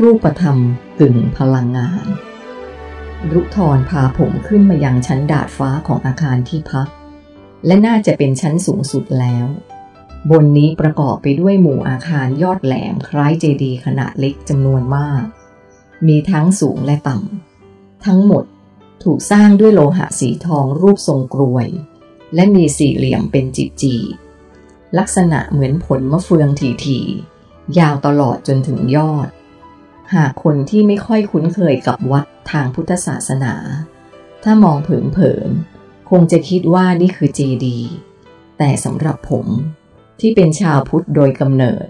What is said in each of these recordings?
รูปธรรมกึ่งพลังงาน รุทรพาผมขึ้นมายังชั้นดาดฟ้าของอาคารที่พัก และน่าจะเป็นชั้นสูงสุดแล้ว บนนี้ประกอบไปด้วยหมู่อาคารยอดแหลมคล้ายเจดีย์ขนาดเล็กจำนวนมาก มีทั้งสูงและต่ำ ทั้งหมดถูกสร้างด้วยโลหะสีทองรูปทรงกรวย และมีสี่เหลี่ยมเป็นจีจีลักษณะเหมือนผลมะเฟืองทีๆยาวตลอดจนถึงยอด หากคนที่ไม่ค่อยคุ้นเคยกับวัดทางพุทธศาสนา ถ้ามองเผินๆคงจะคิดว่านี่คือเจดีย์แต่สำหรับผมที่เป็นชาวพุทธโดยกำเนิด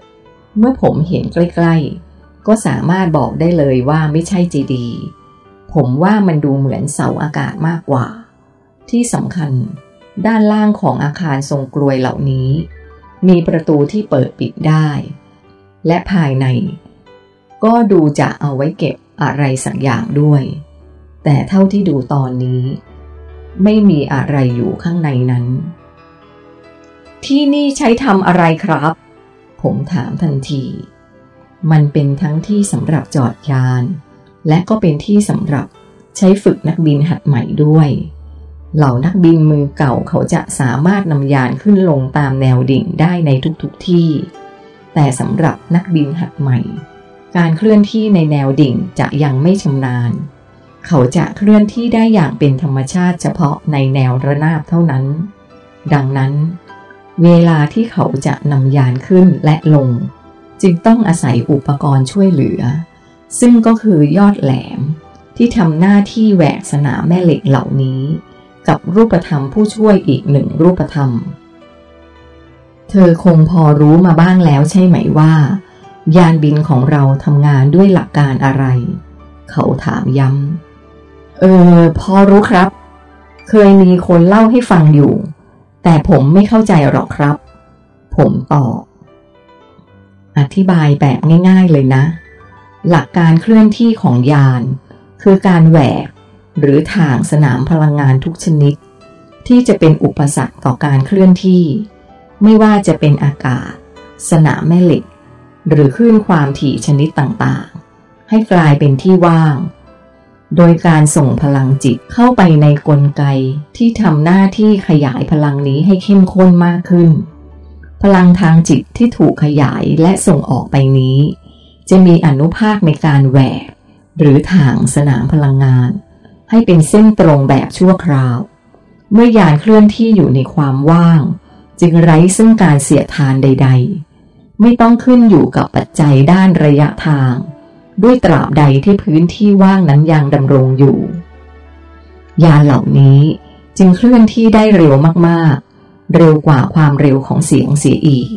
เมื่อผมเห็นใกล้ๆ ก็สามารถบอกได้เลยว่าไม่ใช่เจดีย์ผมว่ามันดูเหมือนเสาอากาศมากกว่า ที่สำคัญด้านล่างของอาคารทรงกลวยเหล่านี้ มีประตูที่เปิดปิดได้ และภายใน ก็ดูจะเอาไว้เก็บอะไรสักอย่างด้วย แต่เท่าที่ดูตอนนี้ ไม่มีอะไรอยู่ข้างในนั้น ที่นี่ใช้ทำอะไรครับ ผมถามทันที มันเป็นทั้งที่สำหรับจอดยาน และก็เป็นที่สำหรับใช้ฝึกนักบินหัดใหม่ด้วย เหล่านักบินมือเก่าเขาจะสามารถนำยานขึ้นลงตามแนวดิ่งได้ในทุกๆทที่ แต่สำหรับนักบินหัดใหม่ การเคลื่อนที่ในแนวดิ่งจะยังไม่ชำนาญ เขาจะเคลื่อนที่ได้อย่างเป็นธรรมชาติเฉพาะในแนวระนาบเท่านั้น ดังนั้น เวลาที่เขาจะนำยานขึ้นและลง จึงต้องอาศัยอุปกรณ์ช่วยเหลือ ซึ่งก็คือยอดแหลม ที่ทำหน้าที่แหวกสนามแม่เหล็กเหล่านี้ กับรูปธรรมผู้ช่วยอีกหนึ่งรูปธรรม เธอคงพอรู้มาบ้างแล้วใช่ไหมว่า ยานบินของเราทำงานด้วยหลักการอะไร เขาถามย้ำ เออ พอรู้ครับ เคยมีคนเล่าให้ฟังอยู่ แต่ผมไม่เข้าใจหรอกครับ ผมตอบ อธิบายแบบง่ายๆเลยนะ หลักการเคลื่อนที่ของยาน คือการแหวก หรือถ่างสนามพลังงานทุกชนิด ที่จะเป็นอุปสรรคต่อการเคลื่อนที่ ไม่ว่าจะเป็นอากาศ สนามแม่เหล็ก หรือคลื่นความถี่ชนิดต่างๆ ให้กลายเป็นที่ว่าง โดยการส่งพลังจิตเข้าไปในกลไกที่ทำหน้าที่ขยายพลังนี้ให้เข้มข้นมากขึ้น พลังทางจิตที่ถูกขยายและส่งออกไปนี้ จะมีอนุภาคในการแหวก หรือถ่างสนามพลังงาน ให้เป็นเส้นตรงแบบชั่วคราว เมื่อยานเคลื่อนที่อยู่ในความว่าง จึงไร้ซึ่งการเสียทานใด ๆ ไม่ต้องขึ้นอยู่กับปัจจัยด้านระยะทาง ด้วยตราบใดที่พื้นที่ว่างนั้นยังดำรงอยู่ ยานเหล่านี้จึงเคลื่อนที่ได้เร็วมากๆ เร็วกว่าความเร็วของเสียงเสียอีก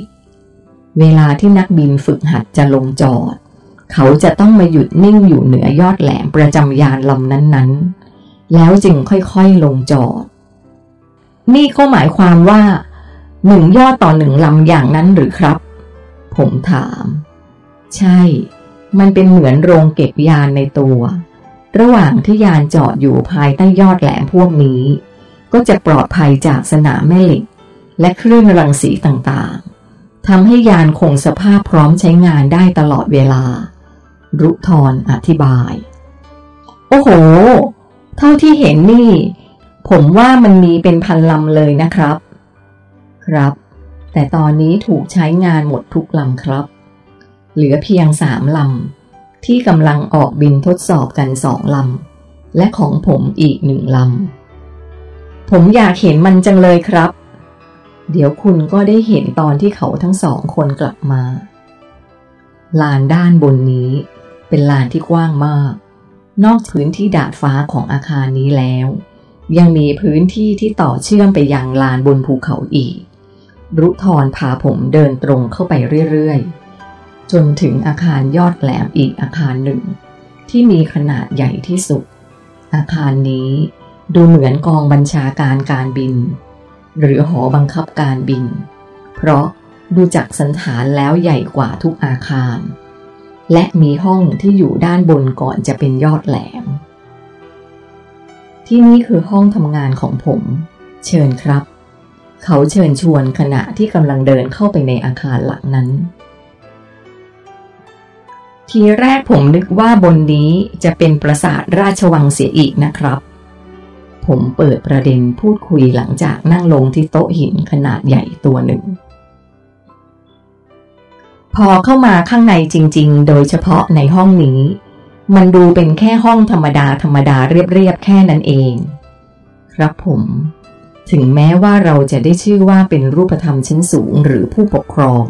เวลาที่นักบินฝึกหัดจะลงจอด เขาจะต้องมาหยุดนิ่งอยู่เหนือยอดแหลมประจำยานลำนั้นๆ แล้วจึงค่อยๆลงจอด นี่ก็หมายความว่าหนึ่งยอดต่อหนึ่งลำอย่างนั้นหรือครับ ผมถาม ใช่ มันเป็นเหมือนโรงเก็บยานในตัว ระหว่างที่ยานจอดอยู่ภายใต้ยอดแหลมพวกนี้ ก็จะปลอดภัยจากสนามแม่เหล็ก และคลื่นรังสีต่างๆทำให้ยานคงสภาพพร้อมใช้งานได้ตลอดเวลา รุทรอธิบาย โอ้โห เท่าที่เห็นนี่ ผมว่ามันมีเป็นพันลำเลยนะครับ ครับ แต่ตอนนี้ถูกใช้งานหมดทุกลำครับ เหลือเพียงสามลำ ที่กำลังออกบินทดสอบกันสองลำ และของผมอีกหนึ่งลำ ผมอยากเห็นมันจังเลยครับ เดี๋ยวคุณก็ได้เห็นตอนที่เขาทั้งสองคนกลับมา ลานด้านบนนี้ เป็นลานที่กว้างมาก นอกพื้นที่ดาดฟ้าของอาคารนี้แล้ว ยังมีพื้นที่ที่ต่อเชื่อมไปยังลานบนภูเขาอีก รุทรพาผมเดินตรงเข้าไปเรื่อยๆ จนถึงอาคารยอดแหลมอีกอาคารหนึ่ง ที่มีขนาดใหญ่ที่สุด อาคารนี้ดูเหมือนกองบัญชาการการบิน หรือหอบังคับการบิน เพราะดูจากสันฐานแล้วใหญ่กว่าทุกอาคาร และมีห้องที่อยู่ด้านบนก่อนจะเป็นยอดแหลม ที่นี่คือห้องทำงานของผม เชิญครับ เขาเชิญชวนขณะที่กำลังเดินเข้าไปในอาคารหลังนั้น ทีแรกผมนึกว่าบนนี้จะเป็นปราสาทราชวังเสียอีกนะครับ ผมเปิดประเด็นพูดคุยหลังจากนั่งลงที่โต๊ะหินขนาดใหญ่ตัวหนึ่ง พอเข้ามาข้างในจริง ๆ โดยเฉพาะในห้องนี้ มันดูเป็นแค่ห้องธรรมดาธรรมดาเรียบๆแค่นั้นเอง ครับผม ถึงแม้ว่าเราจะได้ชื่อว่าเป็นรูปธรรมชั้นสูงหรือผู้ปกครอง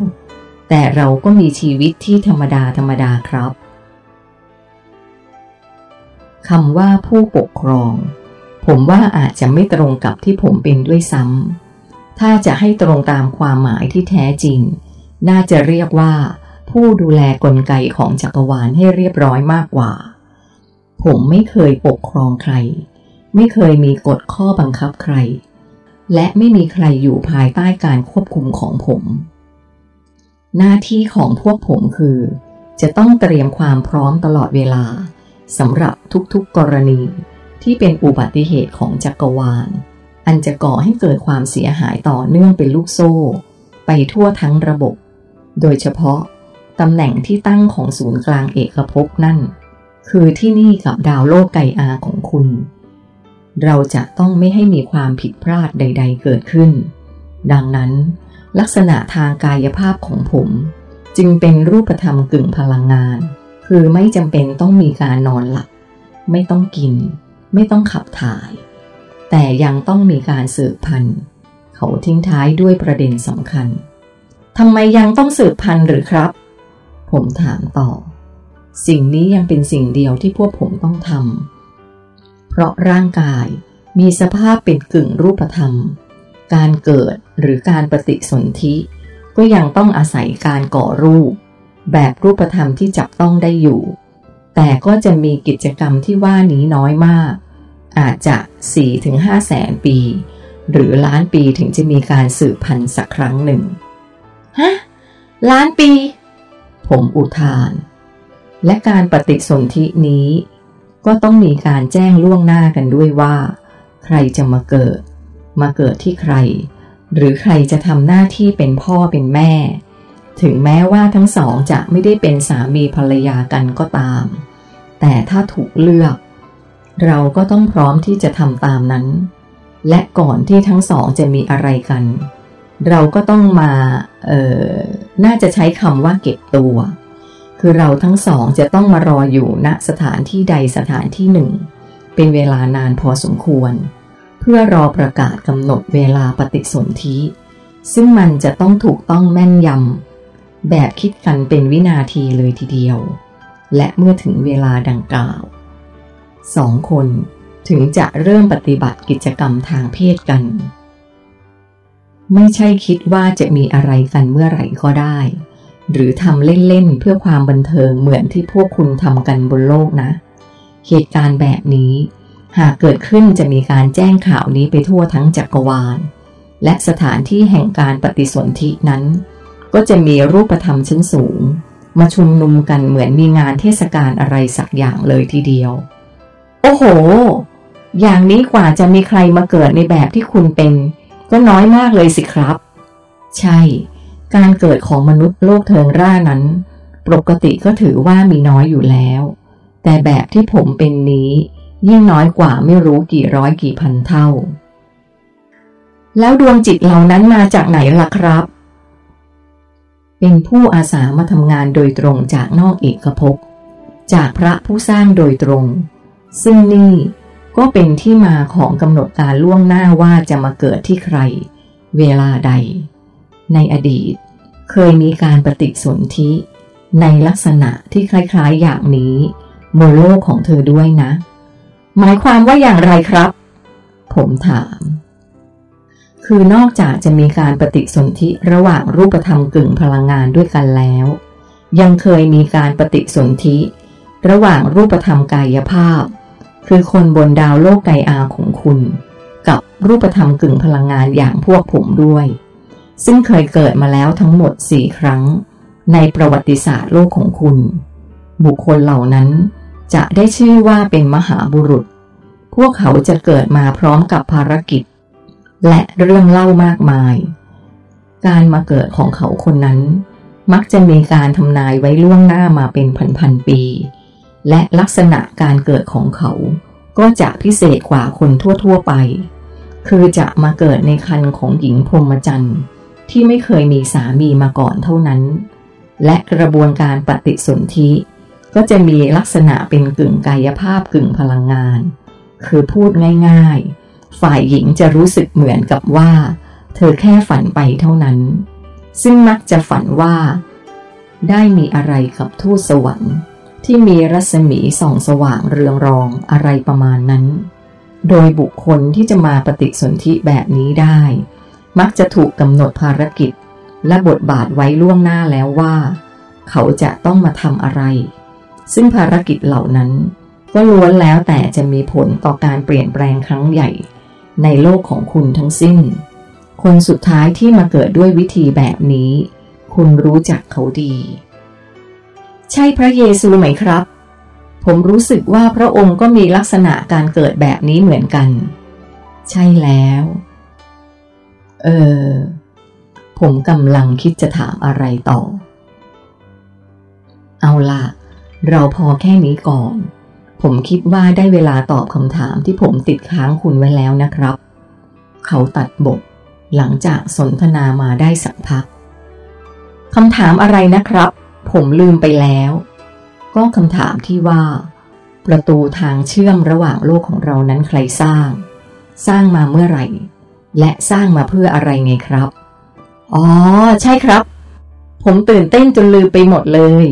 แต่เราก็มีชีวิตที่ธรรมดาธรรมดาครับคำว่าผู้ปกครอง ผมว่าอาจจะไม่ตรงกับที่ผมเป็นด้วยซ้ำถ้าจะให้ตรงตามความหมายที่แท้จริง น่าจะเรียกว่า ผู้ดูแลกลไกของจักรวาลให้เรียบร้อยมากกว่า ผมไม่เคยปกครองใคร ไม่เคยมีกฎข้อบังคับใคร และไม่มีใครอยู่ภายใต้การควบคุมของผม หน้าที่ของพวกผมคือ จะต้องเตรียมความพร้อมตลอดเวลาสำหรับทุกๆกรณีที่เป็นอุบัติเหตุของจักรวาล อันจะก่อให้เกิดความเสียหายต่อเนื่องเป็นลูกโซ่ ไปทั่วทั้งระบบ โดยเฉพาะตำแหน่งที่ตั้งของศูนย์กลางเอกภพนั่น คือที่นี่กับดาวโลกไกอาของคุณ เราจะต้องไม่ให้มีความผิดพลาดใด ๆ เกิดขึ้น ดังนั้น ลักษณะทางกายภาพของผม จึงเป็นรูปธรรมกึ่งพลังงาน คือไม่จำเป็นต้องมีการนอนหลับ ไม่ต้องกิน ไม่ต้องขับถ่าย แต่ยังต้องมีการสืบพันธุ์ เขาทิ้งท้ายด้วยประเด็นสำคัญทำไมยังต้องสืบพันธุ์หรือครับ ผมถามต่อ สิ่งนี้ยังเป็นสิ่งเดียวที่พวกผมต้องทำ เพราะร่างกายมีสภาพเป็นกึ่งรูปธรรม การเกิดหรือการปฏิสนธิ ก็ยังต้องอาศัยการก่อรูป แบบรูปธรรมที่จับต้องได้อยู่ แต่ก็จะมีกิจกรรมที่ว่านี้น้อยมาก อาจจะ 4-5 แสนปี หรือล้านปีถึงจะมีการสืบพันธุ์สักครั้งหนึ่ง ฮะ ล้านปี ผมอุทาน และการปฏิสนธินี้ ก็ต้องมีการแจ้งล่วงหน้ากันด้วยว่า ใครจะมาเกิด มาเกิดที่ใคร หรือใครจะทำหน้าที่เป็นพ่อเป็นแม่ ถึงแม้ว่าทั้งสองจะไม่ได้เป็นสามีภรรยากันก็ตาม แต่ถ้าถูกเลือก เราก็ต้องพร้อมที่จะทำตามนั้น และก่อนที่ทั้งสองจะมีอะไรกัน เราก็ต้องมา เอ่อน่าจะใช้คำว่าเก็บตัว คือเราทั้งสองจะต้องมารออยู่ณสถานที่ใดสถานที่หนึ่ง เป็นเวลานานพอสมควร เพื่อรอประกาศกำหนดเวลาปฏิสนธิซึ่งมันจะต้องถูกต้องแม่นยำแบบคิดกันเป็นวินาทีเลยทีเดียว และเมื่อถึงเวลาดังกล่าวสองคนถึงจะเริ่มปฏิบัติกิจกรรมทางเพศกัน ไม่ใช่คิดว่าจะมีอะไรกันเมื่อไหร่ก็ได้ หรือทำเล่นๆเพื่อความบันเทิงเหมือนที่พวกคุณทำกันบนโลกนะ เหตุการณ์แบบนี้ หากเกิดขึ้นจะมีการแจ้งข่าวนี้ไปทั่วทั้งจักรวาล และสถานที่แห่งการปฏิสนธินั้น ก็จะมีรูปธรรมชั้นสูง มาชุมนุมกันเหมือนมีงานเทศกาลอะไรสักอย่างเลยทีเดียว โอ้โห อย่างนี้กว่าจะมีใครมาเกิดในแบบที่คุณเป็น ก็น้อยมากเลยสิครับ ใช่ การเกิดของมนุษย์โลกเทิงร่านั้น ปกติก็ถือว่ามีน้อยอยู่แล้ว แต่แบบที่ผมเป็นนี้ ยิ่งน้อยกว่าไม่รู้กี่ร้อยกี่พันเท่า แล้วดวงจิตเหล่านั้นมาจากไหนล่ะครับ เป็นผู้อาสามาทำงานโดยตรงจากนอกเอกภพจากพระผู้สร้างโดยตรง ซึ่งนี่ก็เป็นที่มาของกำหนดการล่วงหน้าว่าจะมาเกิดที่ใคร เวลาใด ในอดีต เคยมีการปฏิสนธิในลักษณะที่คล้ายๆ อย่างนี้บนโลกของเธอด้วยนะ หมายความว่าอย่างไรครับ ผมถาม คือนอกจากจะมีการปฏิสนธิระหว่างรูปธรรมกึ่งพลังงานด้วยกันแล้ว ยังเคยมีการปฏิสนธิระหว่างรูปธรรมกายภาพ คือคนบนดาวโลกไกอาของคุณ กับรูปธรรมกึ่งพลังงานอย่างพวกผมด้วย ซึ่งเคยเกิดมาแล้วทั้งหมดสี่ครั้ง ในประวัติศาสตร์โลกของคุณ บุคคลเหล่านั้นจะได้ชื่อว่าเป็นมหาบุรุษ พวกเขาจะเกิดมาพร้อมกับภารกิจ และเรื่องเล่ามากมาย การมาเกิดของเขาคนนั้น มักจะมีการทำนายไว้ล่วงหน้ามาเป็นพันๆปี และลักษณะการเกิดของเขา ก็จะพิเศษกว่าคนทั่วๆไป คือจะมาเกิดในคันของหญิงพรหมจรรย์ ที่ไม่เคยมีสามีมาก่อนเท่านั้น และกระบวนการปฏิสนธิก็จะมีลักษณะเป็นกึ่งกายภาพกึ่งพลังงาน คือพูดง่ายๆ ฝ่ายหญิงจะรู้สึกเหมือนกับว่า เธอแค่ฝันไปเท่านั้น ซึ่งมักจะฝันว่า ได้มีอะไรกับทูตสวรรค์ ที่มีรัศมีส่องสว่างเรืองรองอะไรประมาณนั้น โดยบุคคลที่จะมาปฏิสนธิแบบนี้ได้ มักจะถูกกำหนดภารกิจ และบทบาทไว้ล่วงหน้าแล้วว่า เขาจะต้องมาทำอะไร ซึ่งภารกิจเหล่านั้น ก็ล้วนแล้วแต่จะมีผลต่อการเปลี่ยนแปลงครั้งใหญ่ ในโลกของคุณทั้งสิ้น คนสุดท้ายที่มาเกิดด้วยวิธีแบบนี้ คุณรู้จักเขาดี ใช่พระเยซูไหมครับ ผมรู้สึกว่าพระองค์ก็มีลักษณะการเกิดแบบนี้เหมือนกัน ใช่แล้ว เออ ผมกำลังคิดจะถามอะไรต่อ เอาล่ะเราพอแค่นี้ก่อน ผมคิดว่าได้เวลาตอบคำถามที่ผมติดค้างคุณไว้แล้วนะครับ เขาตัดบทหลังจากสนทนามาได้สักพักคำถามอะไรนะครับ ผมลืมไปแล้ว ก็คำถามที่ว่า ประตูทางเชื่อมระหว่างโลกของเรานั้นใครสร้าง สร้างมาเมื่อไหร่ และสร้างมาเพื่ออะไรไงครับ อ๋อ ใช่ครับ ผมตื่นเต้นจนลืมไปหมดเลย